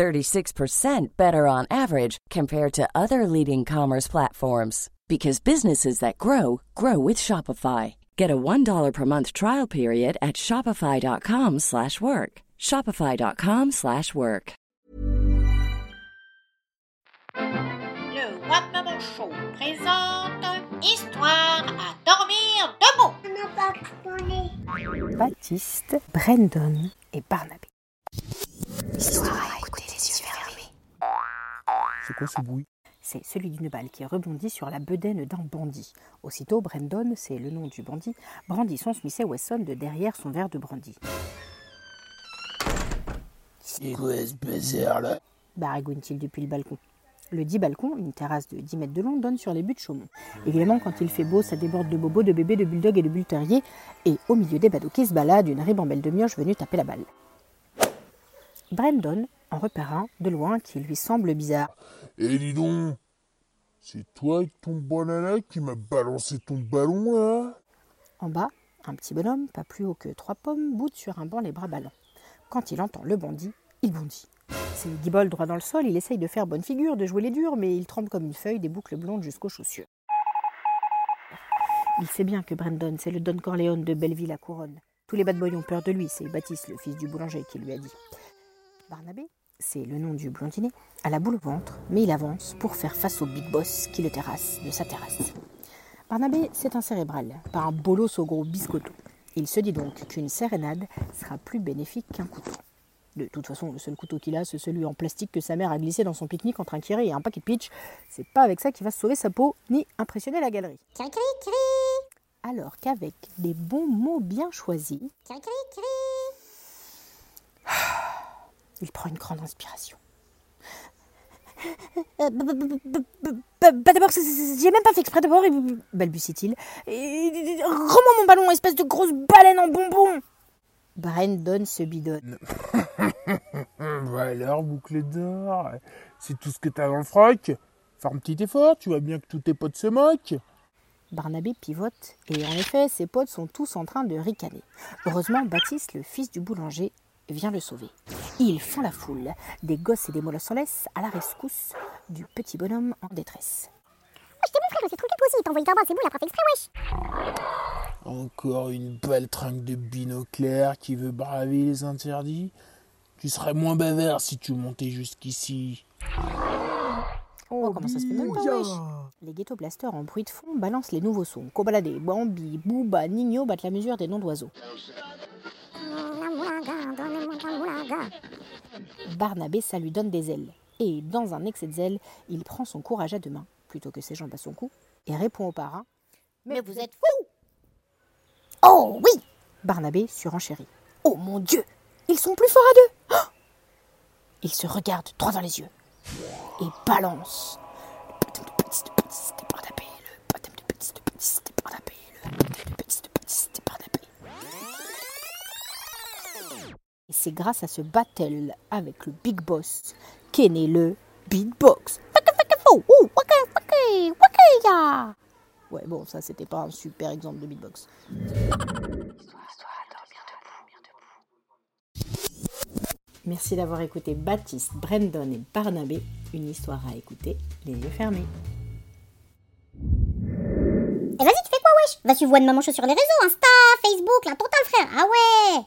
36% better on average compared to other leading commerce platforms because businesses that grow grow with Shopify. Get a $1 per month trial period at shopify.com/work. shopify.com/work. Le What Maman Show présente Histoire à dormir debout. Baptiste, Brandon C'est quoi ce bruit? C'est celui d'une balle qui rebondit sur la bedaine d'un bandit. Aussitôt, Brandon, c'est le nom du bandit, brandit son Smith Wesson de derrière son verre de brandy. C'est quoi ce bazar là? Baragouine-t-il depuis le balcon. Le dit balcon, une terrasse de 10 mètres de long, donne sur les buttes Chaumont. Évidemment, quand il fait beau, ça déborde de bobos, de bébés, de bulldogs et de bull terriers, et au milieu des badauds qui se baladent, une ribambelle de mioches venue taper la balle. Brandon en repère un, de loin, qui lui semble bizarre. Eh dis donc C'est toi avec ton banana qui m'a balancé ton ballon là? En bas, un petit bonhomme, pas plus haut que trois pommes, boude sur un banc les bras ballants. Quand il entend le bandit, il bondit. C'est guibole droit dans le sol, il essaye de faire bonne figure, de jouer les durs, mais il tremble comme une feuille, des boucles blondes jusqu'aux chaussures. Il sait bien que Brandon, c'est le Don Corleone de Belleville à Couronne. Tous les bad boys ont peur de lui, c'est Baptiste, le fils du boulanger, qui lui a dit. Barnabé, c'est le nom du blondinet, a la boule au ventre, mais il avance pour faire face au big boss qui le terrasse de sa terrasse. Barnabé, c'est un cérébral, pas un bolos au gros biscotto. Il se dit donc qu'une sérénade sera plus bénéfique qu'un couteau. De toute façon, le seul couteau qu'il a, c'est celui en plastique que sa mère a glissé dans son pique-nique entre un kiri et un paquet de pitch. C'est pas avec ça qu'il va sauver sa peau, ni impressionner la galerie. Alors qu'avec des bons mots bien choisis. Il prend une grande inspiration. Euh, Bah d'abord, j'ai même pas fait exprès d'abord, et- balbutie-t-il. et- Rends-moi mon ballon, espèce de grosse baleine en bonbon Brandon se bidonne. Bah alors, boucle d'or, c'est tout ce que t'as dans le froc Faire un petit effort, tu vois bien que tous tes potes se moquent. Barnabé pivote, et en effet, ses potes sont tous en train de ricaner. Heureusement, Baptiste, le fils du boulanger, vient le sauver. Ils font la foule, des gosses et des molosses en laisse, à la rescousse du petit bonhomme en détresse. Je t'ai mon frère, c'est tranquille toi aussi, t'as envoyé ta balle, c'est bon, il a pas fait exprès, wesh Encore une baltringue de binoclair qui veut braver les interdits. Tu serais moins bavard si tu montais jusqu'ici. Oh, comment ça se fait même pas, wesh Les ghetto blasters en bruit de fond balancent les nouveaux sons. Kobalade, Bambi, Booba, Nino battent la mesure des noms d'oiseaux. Barnabé, ça lui donne des ailes. Et dans un excès de zèle, il prend son courage à deux mains, plutôt que ses jambes à son cou, et répond au parrain. Mais vous êtes fous! Oh oui! Barnabé surenchérit. Oh mon Dieu! Ils sont plus forts à deux! Oh! Ils se regardent droit dans les yeux et balancent. Le baptême de Baptiste et Barnabé, le baptême de Baptiste de et Barnabé, Et c'est grâce à ce battle avec le Big Boss qu'est né le Beatbox. Ouais, bon, ça c'était pas un super exemple de beatbox. Merci d'avoir écouté Baptiste, Brandon et Barnabé, une histoire à écouter, les yeux fermés. Et vas-y, tu fais quoi, wesh? Va suivre One Maman Show sur les réseaux, Insta, Facebook, la totale, frère Ah ouais